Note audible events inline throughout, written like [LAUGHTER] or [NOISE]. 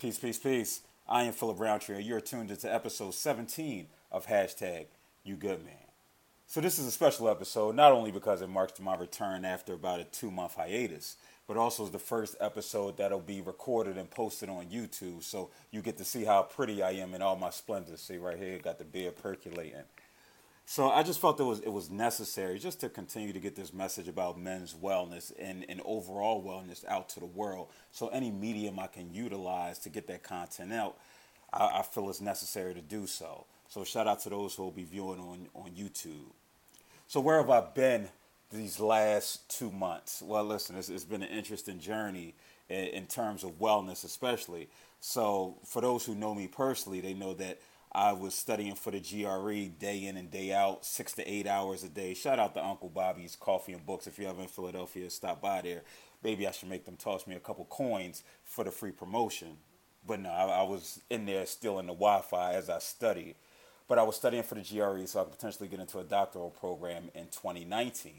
Peace, peace, peace. I am Philip Roundtree, you're tuned into episode 17 of hashtag You Good Man. So this is a special episode, not only because it marks my return after about a two-month hiatus, but also is the first episode that'll be recorded and posted on YouTube. So you get to see how pretty I am in all my splendor. See right here, got the beard percolating. So I just felt it was it was necessary just to continue to get this message about men's wellness and, and overall wellness out to the world. So any medium I can utilize to get that content out, I, I feel it's necessary to do so. So shout out to those who will be viewing on, on YouTube. So where have I been these last two months? Well, listen, it's, it's been an interesting journey in, in terms of wellness, especially. So for those who know me personally, they know that I was studying for the GRE day in and day out, six to eight hours a day. Shout out to Uncle Bobby's Coffee and Books. If you're ever in Philadelphia, stop by there. Maybe I should make them toss me a couple coins for the free promotion. But no, I, I was in there still in the Wi Fi as I studied. But I was studying for the GRE so I could potentially get into a doctoral program in 2019.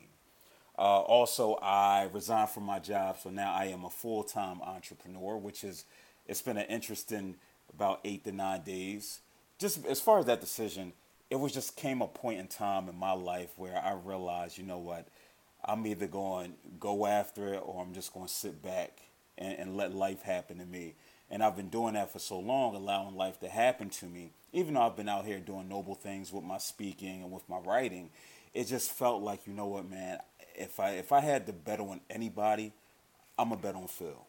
Uh, also, I resigned from my job, so now I am a full time entrepreneur, which is, it's been an interesting about eight to nine days just as far as that decision, it was just came a point in time in my life where I realized, you know what, I'm either going go after it or I'm just going to sit back and, and let life happen to me. And I've been doing that for so long, allowing life to happen to me. Even though I've been out here doing noble things with my speaking and with my writing, it just felt like, you know what, man, if I if I had to bet on anybody, I'm a bet on Phil.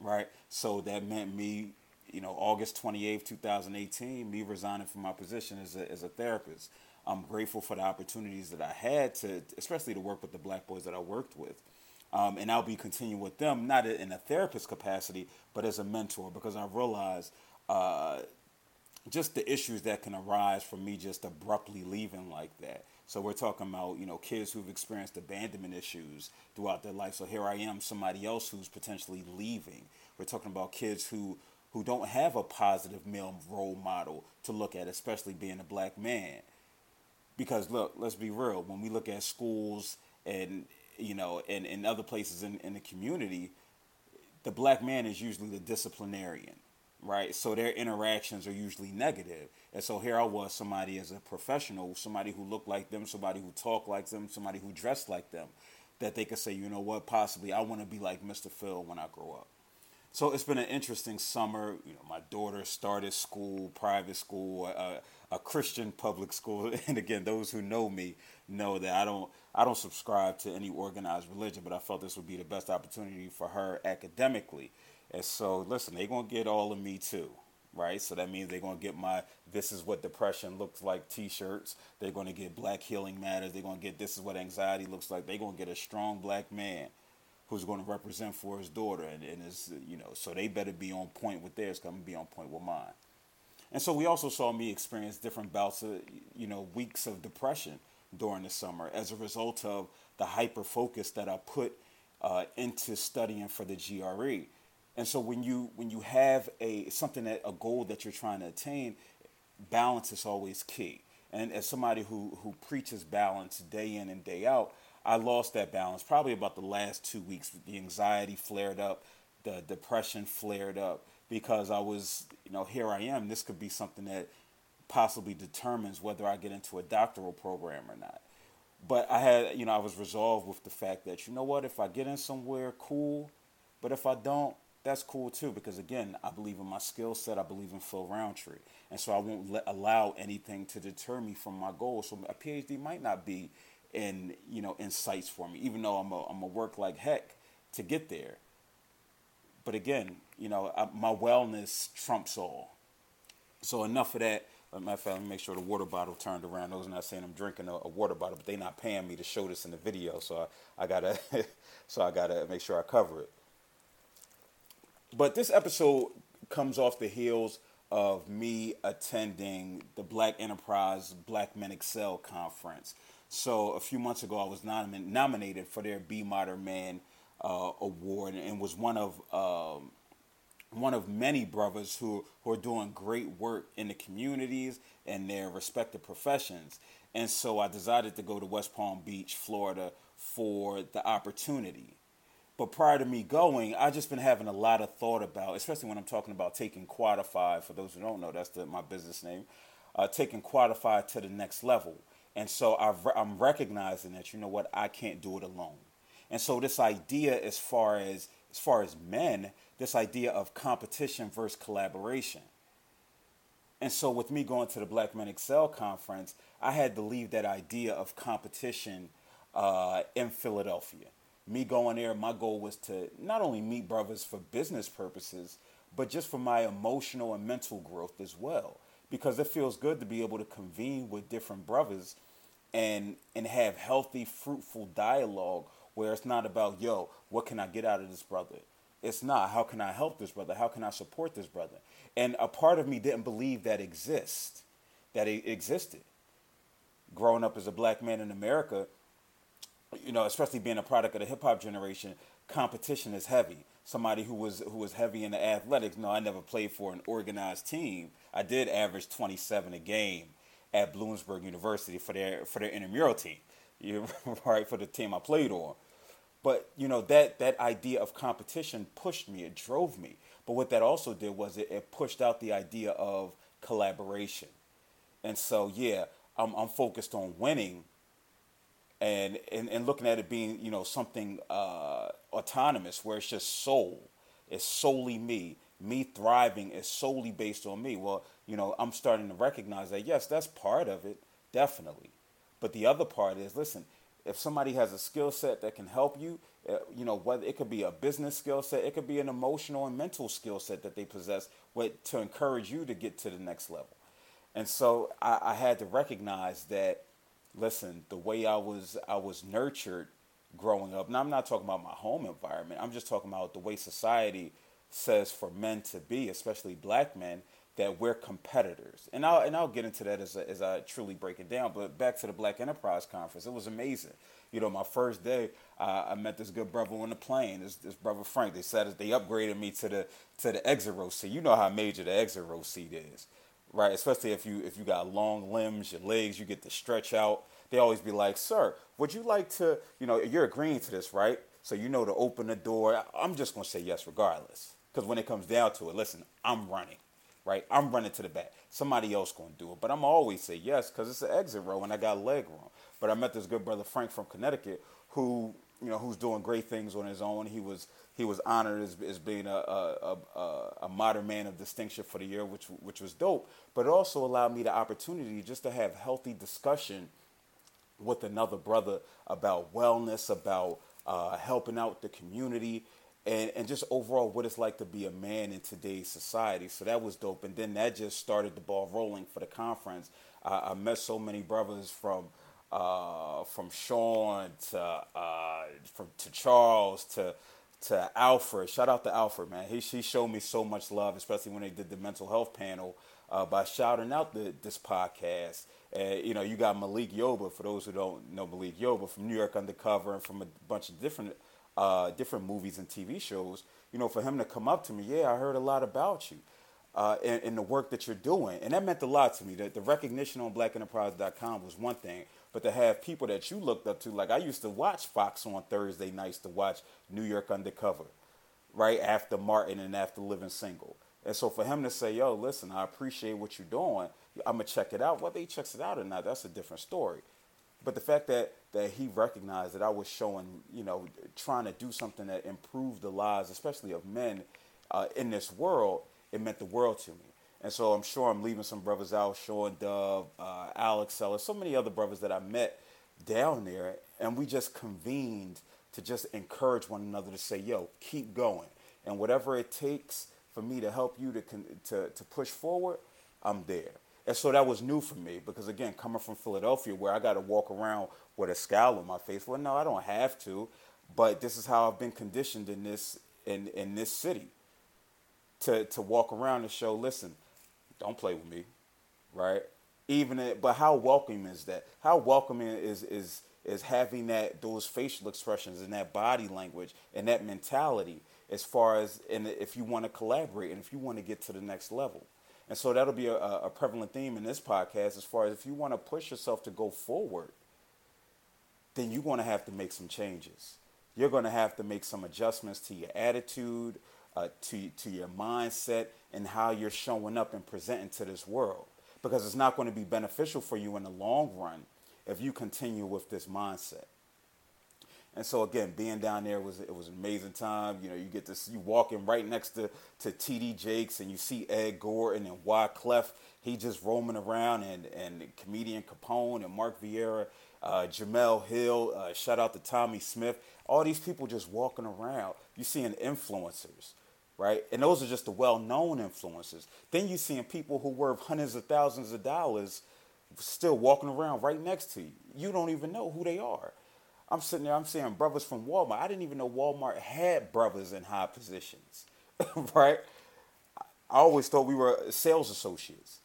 Right? So that meant me you know, August 28th, 2018, me resigning from my position as a, as a therapist. I'm grateful for the opportunities that I had to, especially to work with the black boys that I worked with. Um, and I'll be continuing with them, not in a therapist capacity, but as a mentor, because I realize uh, just the issues that can arise from me just abruptly leaving like that. So we're talking about you know kids who've experienced abandonment issues throughout their life. So here I am, somebody else who's potentially leaving. We're talking about kids who who don't have a positive male role model to look at, especially being a black man. Because look, let's be real, when we look at schools and you know, and, and other places in, in the community, the black man is usually the disciplinarian, right? So their interactions are usually negative. And so here I was, somebody as a professional, somebody who looked like them, somebody who talked like them, somebody who dressed like them, that they could say, you know what, possibly I want to be like Mr. Phil when I grow up. So it's been an interesting summer. You know, my daughter started school, private school, uh, a Christian public school, [LAUGHS] and again, those who know me know that I don't I don't subscribe to any organized religion, but I felt this would be the best opportunity for her academically. And so, listen, they're gonna get all of me too, right? So that means they're gonna get my "This is what depression looks like" T-shirts. They're gonna get Black Healing Matters. They're gonna get "This is what anxiety looks like." They're gonna get a strong black man who's going to represent for his daughter, and, and is you know, so they better be on point with theirs. Cause I'm gonna be on point with mine. And so we also saw me experience different bouts of you know weeks of depression during the summer as a result of the hyper focus that I put uh, into studying for the GRE. And so when you when you have a something that a goal that you're trying to attain, balance is always key. And as somebody who who preaches balance day in and day out, I lost that balance probably about the last two weeks. The anxiety flared up, the depression flared up because I was, you know, here I am. This could be something that possibly determines whether I get into a doctoral program or not. But I had, you know, I was resolved with the fact that, you know what, if I get in somewhere, cool. But if I don't, that's cool too because again i believe in my skill set i believe in phil roundtree and so i won't let, allow anything to deter me from my goal so a phd might not be and you know insights for me even though i'm a, I'm a work like heck to get there but again you know I, my wellness trumps all so enough of that matter of fact, make sure the water bottle turned around. Those not saying I'm drinking a, a water bottle, but they're not paying me to show this in the video, so I, I gotta, [LAUGHS] so I gotta make sure I cover it. But this episode comes off the heels of me attending the Black Enterprise Black Men XCEL conference. So a few months ago, I was nom- nominated for their Be Modern Man uh, award, and was one of um, one of many brothers who, who are doing great work in the communities and their respective professions. And so I decided to go to West Palm Beach, Florida, for the opportunity. But prior to me going, I've just been having a lot of thought about, especially when I'm talking about taking Quadefy. For those who don't know, that's the, my business name. Uh, taking Quadefy to the next level, and so I've, I'm recognizing that you know what I can't do it alone. And so this idea, as far as as far as men, this idea of competition versus collaboration. And so with me going to the Black Men XCEL conference, I had to leave that idea of competition uh, in Philadelphia. Me going there, my goal was to not only meet brothers for business purposes, but just for my emotional and mental growth as well. Because it feels good to be able to convene with different brothers and and have healthy, fruitful dialogue where it's not about, yo, what can I get out of this brother? It's not, how can I help this brother? How can I support this brother? And a part of me didn't believe that exists, that it existed. Growing up as a black man in America, you know, especially being a product of the hip hop generation, competition is heavy. Somebody who was who was heavy in the athletics. No, I never played for an organized team. I did average 27 a game at Bloomsburg University for their for their intramural team. [LAUGHS] You right for the team I played on. But you know that that idea of competition pushed me. It drove me. But what that also did was it, it pushed out the idea of collaboration. And so yeah, I'm I'm focused on winning. And, and, and looking at it being you know something uh, autonomous where it's just soul. It's solely me. Me thriving is solely based on me. Well you know i'm starting to recognize that yes that's part of it definitely. But the other part is listen if somebody has a skill set that can help you, uh, you know, whether it could be a business skill set, it could be an emotional and mental skill set that they possess with, to encourage you to get to the next level. And so I, I had to recognize that, listen, the way I was I was nurtured growing up. Now I'm not talking about my home environment. I'm just talking about the way society says for men to be, especially black men, that we're competitors. And I'll and I'll get into that as, as I truly break it down. But back to the Black Enterprise Conference, it was amazing. You know, my first day, uh, I met this good brother on the plane. This, this brother Frank. They said they upgraded me to the to the exit row seat. You know how major the exit row seat is, right? Especially if you if you got long limbs, your legs, you get to stretch out. They always be like, "Sir, would you like to? You know, you're agreeing to this, right? So you know to open the door." I'm just gonna say yes, regardless, because when it comes down to it, listen, I'm running right? I'm running to the back. Somebody else to do it. But I'm always say yes because it's an exit row and I got leg room. But I met this good brother Frank from Connecticut who, you know, who's doing great things on his own. He was he was honored as, as being a, a, a, a modern man of distinction for the year, which which was dope. But it also allowed me the opportunity just to have healthy discussion with another brother about wellness, about uh, helping out the community, and, and just overall what it's like to be a man in today's society. So that was dope. And then that just started the ball rolling for the conference. I, I met so many brothers from uh, from Sean to uh, from to Charles to to Alfred. Shout out to Alfred, man. He she showed me so much love, especially when they did the mental health panel uh, by shouting out the, this podcast. You know, you got Malik Yoba. For those who don't know Malik Yoba from New York Undercover and from a bunch of different uh, different movies and TV shows, you know, for him to come up to me, yeah, I heard a lot about you uh, and, and, the work that you're doing. And that meant a lot to me. That the recognition on blackenterprise.com was one thing, but to have people that you looked up to, like I used to watch Fox on Thursday nights to watch New York Undercover, right after Martin and after Living Single. And so for him to say, yo, listen, I appreciate what you're doing, I'm going to check it out. Whether he checks it out or not, that's a different story. But the fact that that he recognized that I was showing, you know, trying to do something that improved the lives, especially of men uh, in this world, it meant the world to me. And so I'm sure I'm leaving some brothers out, Sean Dove, uh, Alex Sellers, so many other brothers that I met down there, and we just convened to just encourage one another to say, "Yo, keep going," and whatever it takes for me to help you to to to push forward, I'm there. And so that was new for me because again, coming from Philadelphia where I got to walk around with a scowl on my face. Well, no, I don't have to, but this is how I've been conditioned in this in in this city to to walk around and show, listen, don't play with me, right? Even it, but how welcoming is that? How welcoming is is is having that those facial expressions and that body language and that mentality as far as and if you want to collaborate and if you want to get to the next level. And so that'll be a, a prevalent theme in this podcast as far as if you want to push yourself to go forward, then you're going to have to make some changes. you're going to have to make some adjustments to your attitude, uh, to, to your mindset, and how you're showing up and presenting to this world. Because it's not going to be beneficial for you in the long run if you continue with this mindset. And so again, being down there was it was an amazing time. You know, you get to you walking right next to to TD Jakes, and you see Ed Gordon and Wyclef. He just roaming around, and and comedian Capone and Mark Vieira, uh, Jemele Hill. Uh, shout out to Tommy Smith. All these people just walking around. You seeing influencers, right? And those are just the well-known influencers. Then you seeing people who worth hundreds of thousands of dollars still walking around right next to you. You don't even know who they are. I'm sitting there, I'm seeing brothers from Walmart. I didn't even know Walmart had brothers in high positions, [LAUGHS] right? I always thought we were sales associates.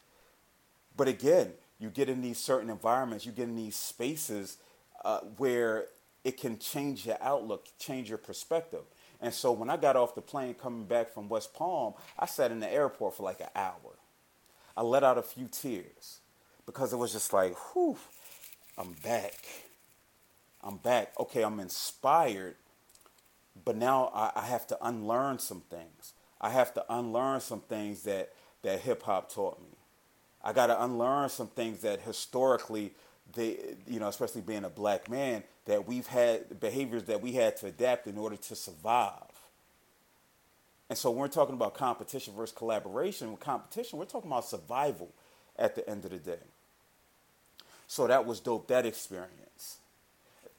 But again, you get in these certain environments, you get in these spaces uh, where it can change your outlook, change your perspective. And so when I got off the plane coming back from West Palm, I sat in the airport for like an hour. I let out a few tears because it was just like, whew, I'm back. I'm back. Okay, I'm inspired, but now I, I have to unlearn some things. I have to unlearn some things that, that hip hop taught me. I got to unlearn some things that historically, they, you know, especially being a black man, that we've had behaviors that we had to adapt in order to survive. And so we're talking about competition versus collaboration, with competition, we're talking about survival at the end of the day. So that was dope, that experience.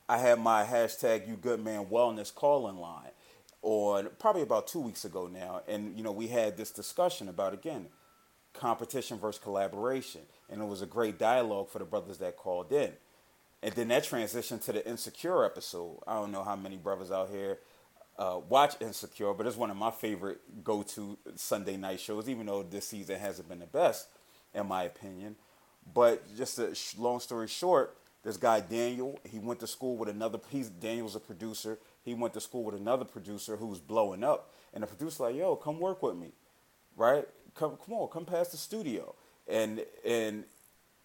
I had my hashtag You Good Man Wellness calling line on probably about two weeks ago now. And, you know, we had this discussion about, again, competition versus collaboration. And it was a great dialogue for the brothers that called in. And then that transitioned to the Insecure episode. I don't know how many brothers out here uh, watch Insecure, but it's one of my favorite go to Sunday night shows, even though this season hasn't been the best, in my opinion. But just a long story short, this guy Daniel, he went to school with another. He's Daniel's a producer. He went to school with another producer who was blowing up, and the producer like, "Yo, come work with me, right? Come, come on, come past the studio." And and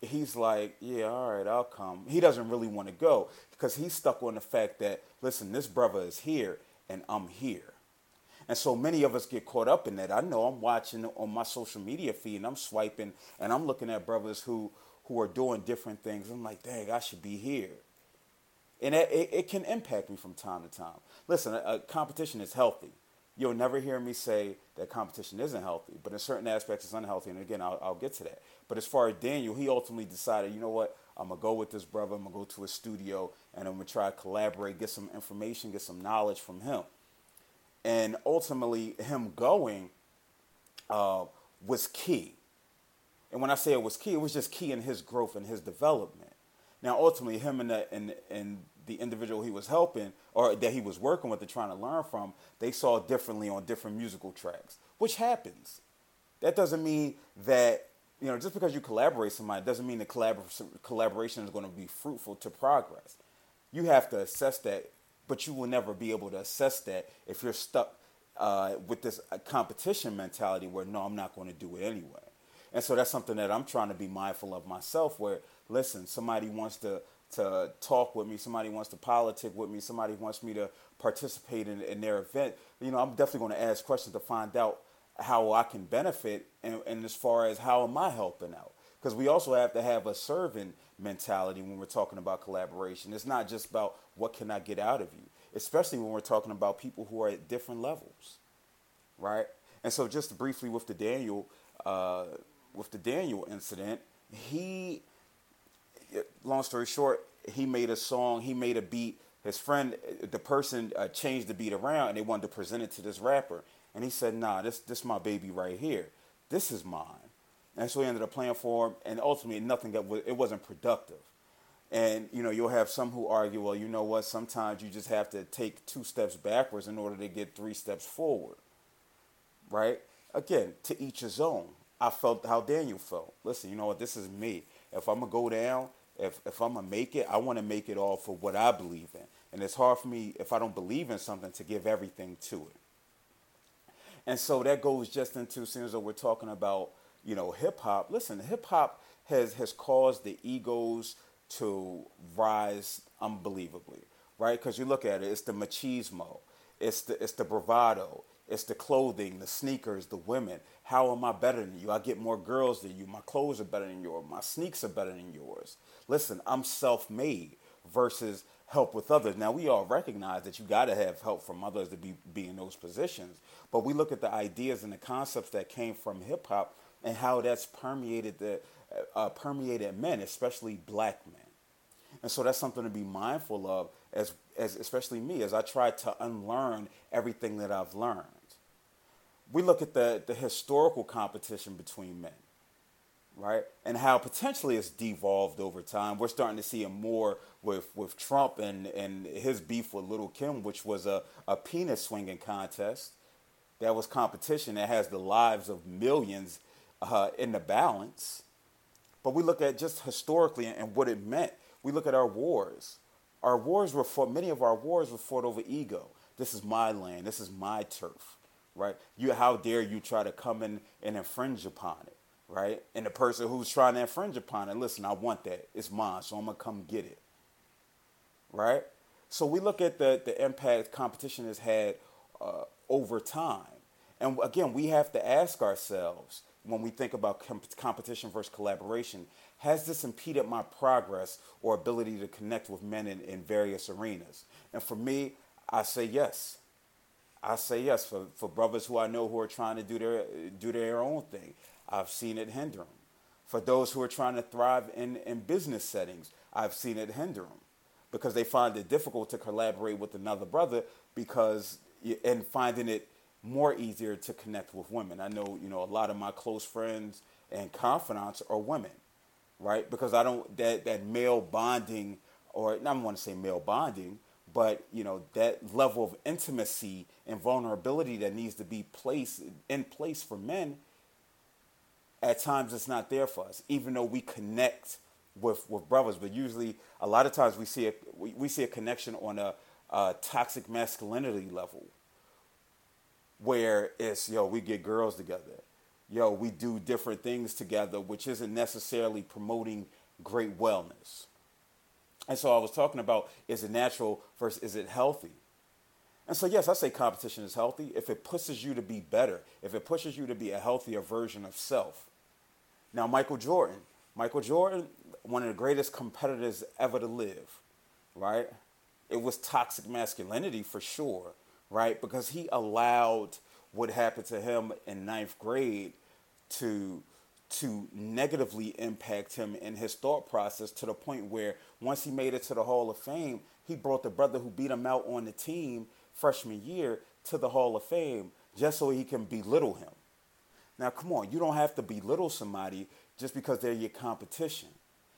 he's like, "Yeah, all right, I'll come." He doesn't really want to go because he's stuck on the fact that, listen, this brother is here and I'm here. And so many of us get caught up in that. I know I'm watching on my social media feed and I'm swiping and I'm looking at brothers who who are doing different things. I'm like, dang, I should be here. And it, it, can impact me from time to time. Listen, a, a competition is healthy. You'll never hear me say that competition isn't healthy, but in certain aspects it's unhealthy. And again, I'll, I'll get to that. But as far as Daniel, he ultimately decided, you know what? I'm gonna go with this brother. I'm gonna go to a studio and I'm gonna try to collaborate, get some information, get some knowledge from him. And ultimately, him going uh, was key. And when I say it was key, it was just key in his growth and his development. Now, ultimately, him and the, and, and the individual he was helping or that he was working with and trying to learn from, they saw differently on different musical tracks, which happens. That doesn't mean that, you know, just because you collaborate with somebody doesn't mean the collabor- collaboration is going to be fruitful to progress. You have to assess that, but you will never be able to assess that if you're stuck uh, with this uh, competition mentality where, no, I'm not going to do it anyway. And so that's something that I'm trying to be mindful of myself where, listen, somebody wants to, to talk with me, somebody wants to politic with me, somebody wants me to participate in, in their event. You know, I'm definitely going to ask questions to find out how I can benefit and, and as far as how am I helping out. Because we also have to have a serving mentality when we're talking about collaboration. It's not just about what can I get out of you, especially when we're talking about people who are at different levels, right? And so, just briefly with the Daniel, uh, with the Daniel incident, he, long story short, he made a song, he made a beat. His friend, the person uh, changed the beat around and they wanted to present it to this rapper. And he said, nah, this, this my baby right here. This is mine. And so he ended up playing for him. And ultimately, nothing got, it wasn't productive. And, you know, you'll have some who argue, well, you know what, sometimes you just have to take two steps backwards in order to get three steps forward. Right? Again, to each his own. I felt how Daniel felt. Listen, you know what? This is me. If I'm gonna go down, if if I'm gonna make it, I want to make it all for what I believe in. And it's hard for me if I don't believe in something to give everything to it. And so that goes just into as that we're talking about you know hip hop. Listen, hip hop has has caused the egos to rise unbelievably. right? Because you look at it, it's the machismo, it's the it's the bravado, it's the clothing, the sneakers, the women. How am I better than you? I get more girls than you. My clothes are better than yours. My sneaks are better than yours. Listen, I'm self-made versus help with others. Now we all recognize that you got to have help from others to be be in those positions. But we look at the ideas and the concepts that came from hip hop and how that's permeated the uh, permeated men, especially black men. And so that's something to be mindful of, as, as especially me, as I try to unlearn everything that I've learned. We look at the, the historical competition between men, right? And how potentially it's devolved over time. We're starting to see it more with, with Trump and, and his beef with Little Kim, which was a, a penis swinging contest. That was competition that has the lives of millions uh, in the balance. But we look at just historically and what it meant we look at our wars. Our wars were fought, many of our wars were fought over ego. This is my land. This is my turf, right? You, how dare you try to come in and infringe upon it, right? And the person who's trying to infringe upon it, listen, I want that. It's mine, so I'm gonna come get it, right? So we look at the the impact competition has had uh, over time, and again, we have to ask ourselves when we think about comp- competition versus collaboration has this impeded my progress or ability to connect with men in, in various arenas? And for me, I say yes. I say yes for, for brothers who I know who are trying to do their do their own thing. I've seen it hinder them. For those who are trying to thrive in, in business settings, I've seen it hinder them because they find it difficult to collaborate with another brother because and finding it more easier to connect with women. I know you know a lot of my close friends and confidants are women right? Because I don't that that male bonding, or I don't want to say male bonding, but you know that level of intimacy and vulnerability that needs to be placed in place for men. At times, it's not there for us, even though we connect with with brothers. But usually, a lot of times, we see a we, we see a connection on a, a toxic masculinity level, where it's yo we get girls together yo, we do different things together, which isn't necessarily promoting great wellness. And so I was talking about is it natural versus is it healthy? And so, yes, I say competition is healthy if it pushes you to be better, if it pushes you to be a healthier version of self. Now, Michael Jordan, Michael Jordan, one of the greatest competitors ever to live, right? It was toxic masculinity for sure, right? Because he allowed what happened to him in ninth grade to to negatively impact him in his thought process to the point where once he made it to the Hall of Fame, he brought the brother who beat him out on the team freshman year to the Hall of Fame just so he can belittle him. Now, come on, you don't have to belittle somebody just because they're your competition.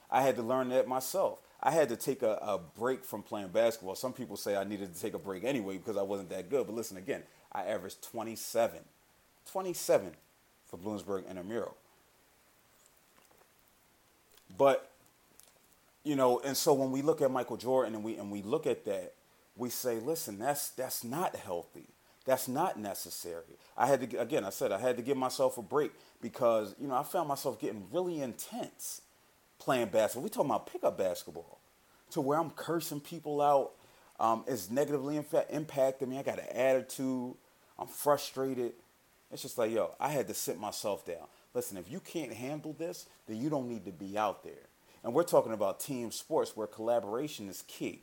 I had to learn that myself. I had to take a, a break from playing basketball. Some people say I needed to take a break anyway because I wasn't that good. But listen, again, I averaged 27. 27 for Bloomsburg and Intramural. But, you know, and so when we look at Michael Jordan and we and we look at that, we say, listen, that's that's not healthy. That's not necessary. I had to again, I said I had to give myself a break because, you know, I found myself getting really intense playing basketball. We talking about pickup basketball. To where I'm cursing people out. Um, it's negatively impacting me. I got an attitude. I'm frustrated. It's just like, yo, I had to sit myself down. Listen, if you can't handle this, then you don't need to be out there. And we're talking about team sports where collaboration is key.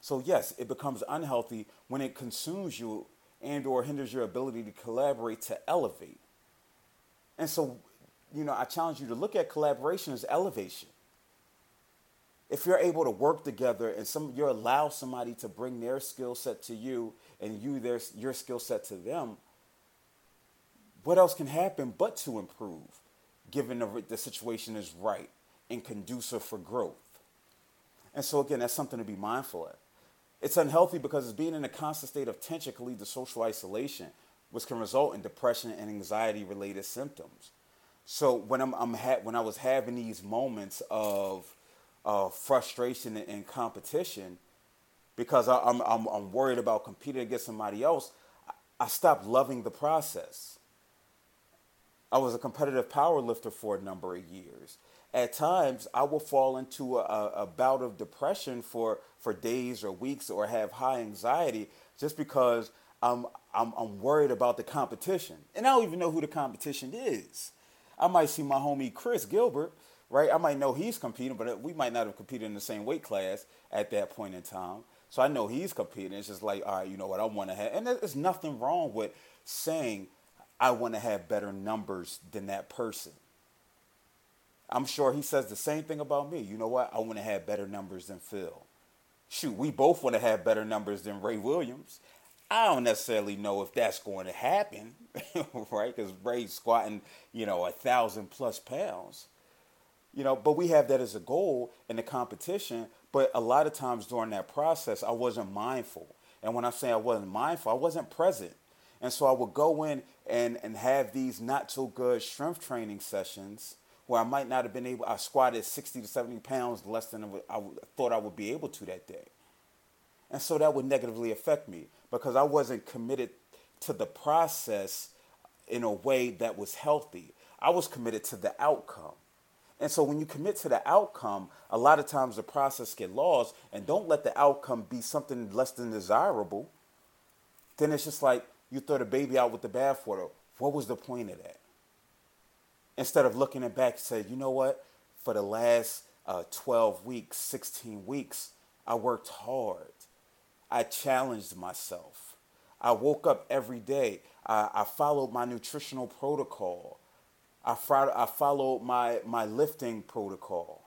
So yes, it becomes unhealthy when it consumes you and or hinders your ability to collaborate to elevate. And so, you know, I challenge you to look at collaboration as elevation. If you're able to work together and some you allow somebody to bring their skill set to you and you their your skill set to them, what else can happen but to improve, given the, the situation is right and conducive for growth? And so, again, that's something to be mindful of. It's unhealthy because being in a constant state of tension can lead to social isolation, which can result in depression and anxiety related symptoms. So when I'm, I'm ha- when I was having these moments of uh, frustration and, competition, because I, am I'm, I'm worried about competing against somebody else, I stopped loving the process. I was a competitive power lifter for a number of years. at times I will fall into a, a bout of depression for, for days or weeks or have high anxiety just because I'm, I'm, I'm worried about the competition. And I don't even know who the competition is. I might see my homie Chris Gilbert, right? I might know he's competing, but we might not have competed in the same weight class at that point in time. So I know he's competing. It's just like, all right, you know what, I want to have, and there's nothing wrong with saying I want to have better numbers than that person. I'm sure he says the same thing about me. You know what? I want to have better numbers than Phil. Shoot, we both want to have better numbers than Ray Williams. I don't necessarily know if that's going to happen, [LAUGHS] right? Because Ray's squatting, you know, a thousand plus pounds. You know, but we have that as a goal in the competition. But a lot of times during that process, I wasn't mindful. And when I say I wasn't mindful, I wasn't present. And so I would go in and, and have these not so good strength training sessions where I might not have been able, I squatted 60 to 70 pounds less than I thought I would be able to that day. And so that would negatively affect me because I wasn't committed to the process in a way that was healthy. I was committed to the outcome. And so when you commit to the outcome, a lot of times the process get lost and don't let the outcome be something less than desirable. Then it's just like you throw the baby out with the bathwater. What was the point of that? Instead of looking back and say, you know what? For the last uh, 12 weeks, 16 weeks, I worked hard. I challenged myself. I woke up every day. I, I followed my nutritional protocol. I, I followed my, my lifting protocol.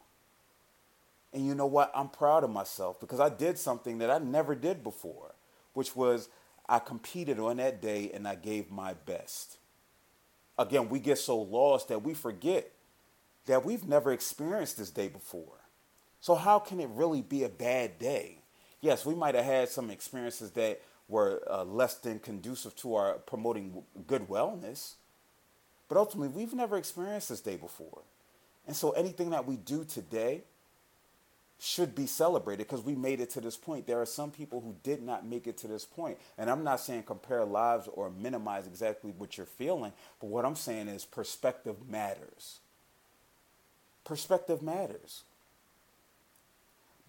And you know what? I'm proud of myself because I did something that I never did before, which was I competed on that day and I gave my best. Again, we get so lost that we forget that we've never experienced this day before. So, how can it really be a bad day? yes, we might have had some experiences that were uh, less than conducive to our promoting good wellness, but ultimately, we've never experienced this day before. And so, anything that we do today should be celebrated because we made it to this point. There are some people who did not make it to this point. And I'm not saying compare lives or minimize exactly what you're feeling, but what I'm saying is perspective matters. Perspective matters.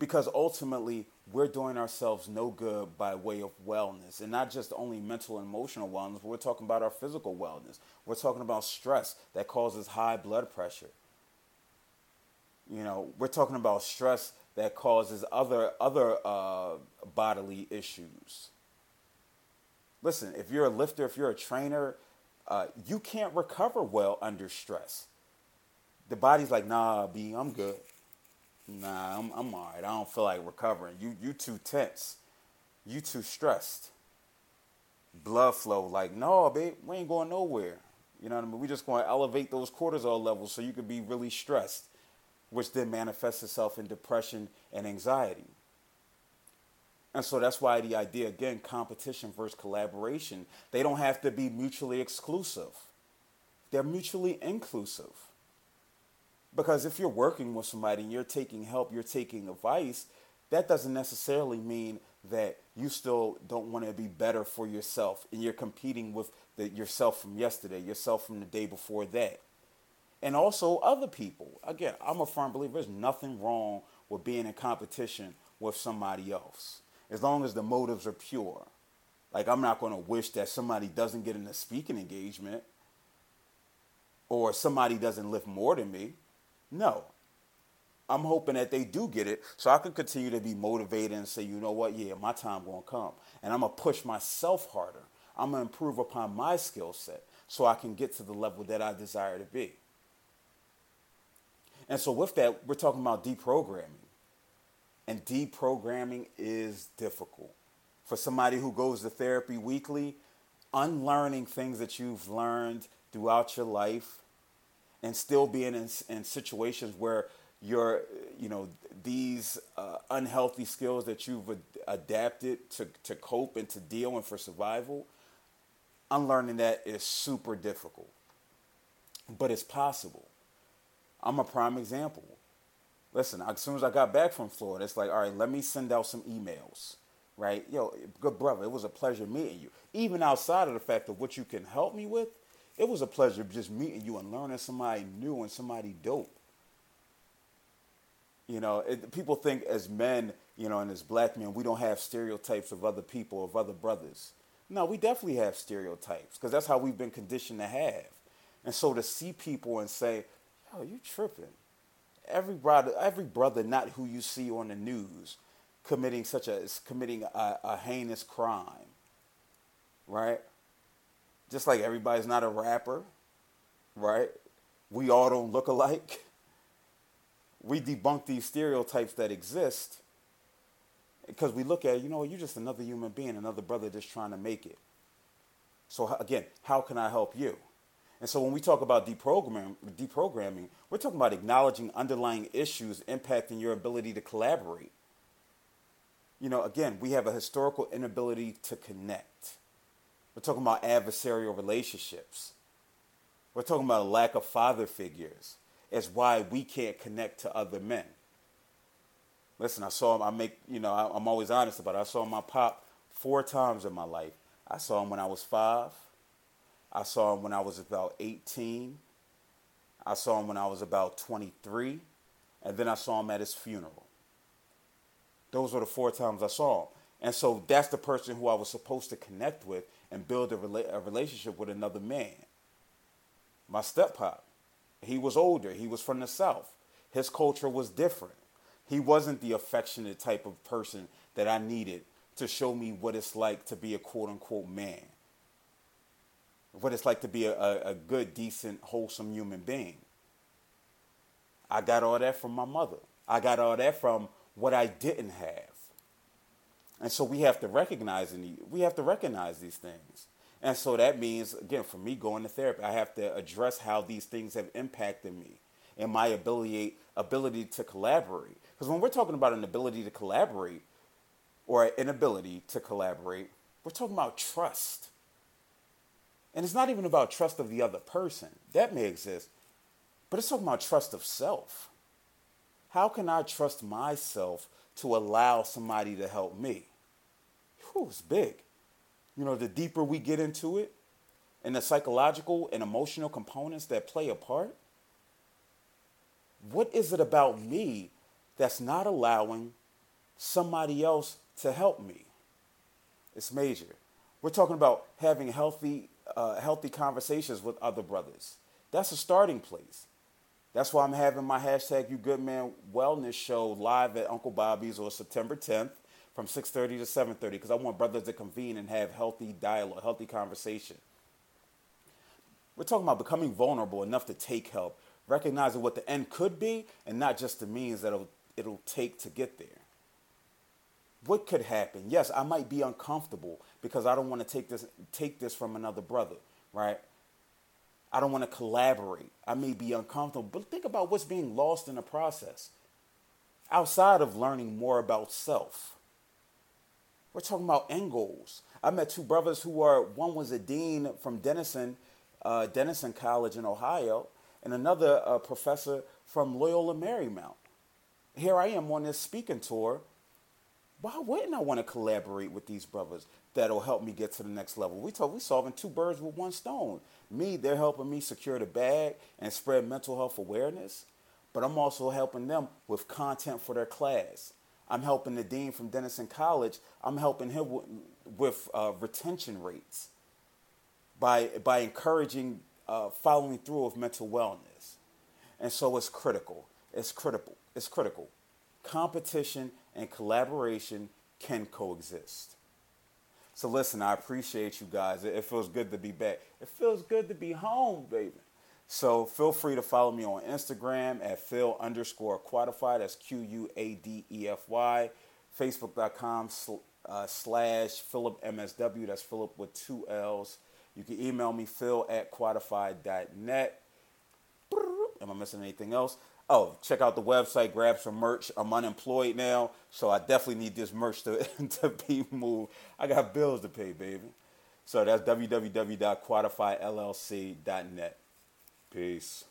Because ultimately, we're doing ourselves no good by way of wellness and not just only mental and emotional wellness but we're talking about our physical wellness we're talking about stress that causes high blood pressure you know we're talking about stress that causes other other uh, bodily issues listen if you're a lifter if you're a trainer uh, you can't recover well under stress the body's like nah b i'm good Nah, I'm I'm all right. I don't feel like recovering. You you too tense. You too stressed. Blood flow, like, no, babe, we ain't going nowhere. You know what I mean? We just going to elevate those cortisol levels so you can be really stressed, which then manifests itself in depression and anxiety. And so that's why the idea, again, competition versus collaboration, they don't have to be mutually exclusive. They're mutually inclusive. Because if you're working with somebody and you're taking help, you're taking advice, that doesn't necessarily mean that you still don't want to be better for yourself and you're competing with the, yourself from yesterday, yourself from the day before that. And also other people. Again, I'm a firm believer there's nothing wrong with being in competition with somebody else as long as the motives are pure. Like, I'm not going to wish that somebody doesn't get in a speaking engagement or somebody doesn't lift more than me. No. I'm hoping that they do get it so I can continue to be motivated and say, you know what, yeah, my time gonna come. And I'm gonna push myself harder. I'm gonna improve upon my skill set so I can get to the level that I desire to be. And so with that, we're talking about deprogramming. And deprogramming is difficult. For somebody who goes to therapy weekly, unlearning things that you've learned throughout your life and still being in, in situations where your you know these uh, unhealthy skills that you've ad- adapted to, to cope and to deal and for survival unlearning that is super difficult but it's possible i'm a prime example listen as soon as i got back from florida it's like all right let me send out some emails right yo good brother it was a pleasure meeting you even outside of the fact of what you can help me with it was a pleasure just meeting you and learning somebody new and somebody dope. You know, it, people think as men, you know, and as black men, we don't have stereotypes of other people, of other brothers. No, we definitely have stereotypes because that's how we've been conditioned to have. And so to see people and say, "Oh, you tripping," every brother, every brother, not who you see on the news, committing such a committing a, a heinous crime, right? Just like everybody's not a rapper, right? We all don't look alike. We debunk these stereotypes that exist because we look at you know, you're just another human being, another brother just trying to make it. So again, how can I help you? And so when we talk about deprogramming, deprogramming, we're talking about acknowledging underlying issues impacting your ability to collaborate. You know, again, we have a historical inability to connect. We're talking about adversarial relationships. We're talking about a lack of father figures. Is why we can't connect to other men. Listen, I saw him. I make you know. I, I'm always honest about it. I saw my pop four times in my life. I saw him when I was five. I saw him when I was about 18. I saw him when I was about 23. And then I saw him at his funeral. Those were the four times I saw him. And so that's the person who I was supposed to connect with and build a, rela- a relationship with another man. My step pop. He was older. He was from the South. His culture was different. He wasn't the affectionate type of person that I needed to show me what it's like to be a quote unquote man what it's like to be a, a, good, decent, wholesome human being. I got all that from my mother. I got all that from what I didn't have. And so we have to recognize and we have to recognize these things. And so that means again for me going to therapy, I have to address how these things have impacted me and my ability ability to collaborate. Because when we're talking about an ability to collaborate or an inability to collaborate, we're talking about trust. And it's not even about trust of the other person. That may exist. But it's talking about trust of self. How can I trust myself to allow somebody to help me? Whew, it's big. You know, the deeper we get into it and the psychological and emotional components that play a part, what is it about me that's not allowing somebody else to help me? It's major. We're talking about having healthy uh, healthy conversations with other brothers. That's a starting place. That's why I'm having my hashtag You Good Man Wellness show live at Uncle Bobby's on September 10th from 6:30 to 7:30 because I want brothers to convene and have healthy dialogue, healthy conversation. We're talking about becoming vulnerable enough to take help, recognizing what the end could be and not just the means that it'll, it'll take to get there. What could happen? Yes, I might be uncomfortable because I don't want to take this take this from another brother, right? I don't want to collaborate. I may be uncomfortable, but think about what's being lost in the process. Outside of learning more about self. We're talking about end goals. I met two brothers who are one was a dean from Denison, uh, Denison College in Ohio, and another uh, professor from Loyola Marymount. Here I am on this speaking tour why wouldn't I want to collaborate with these brothers that'll help me get to the next level? We talk, we solving two birds with one stone. Me, they're helping me secure the bag and spread mental health awareness, but I'm also helping them with content for their class. I'm helping the dean from Denison College. I'm helping him with, with uh, retention rates by by encouraging uh, following through of mental wellness, and so it's critical. It's critical. It's critical. Competition and collaboration can coexist. So listen, I appreciate you guys. It feels good to be back. It feels good to be home, baby. So feel free to follow me on Instagram at Phil underscore Quadefy. That's Q U A D E F Y. Facebook.com uh, slash Philip MSW. That's Philip with two L's. You can email me, phil at quadefy.net. Am I missing anything else? Oh, check out the website, grab some merch. I'm unemployed now, so I definitely need this merch to, [LAUGHS] to be moved. I got bills to pay, baby. So that's www.quadefyllc.net. Peace.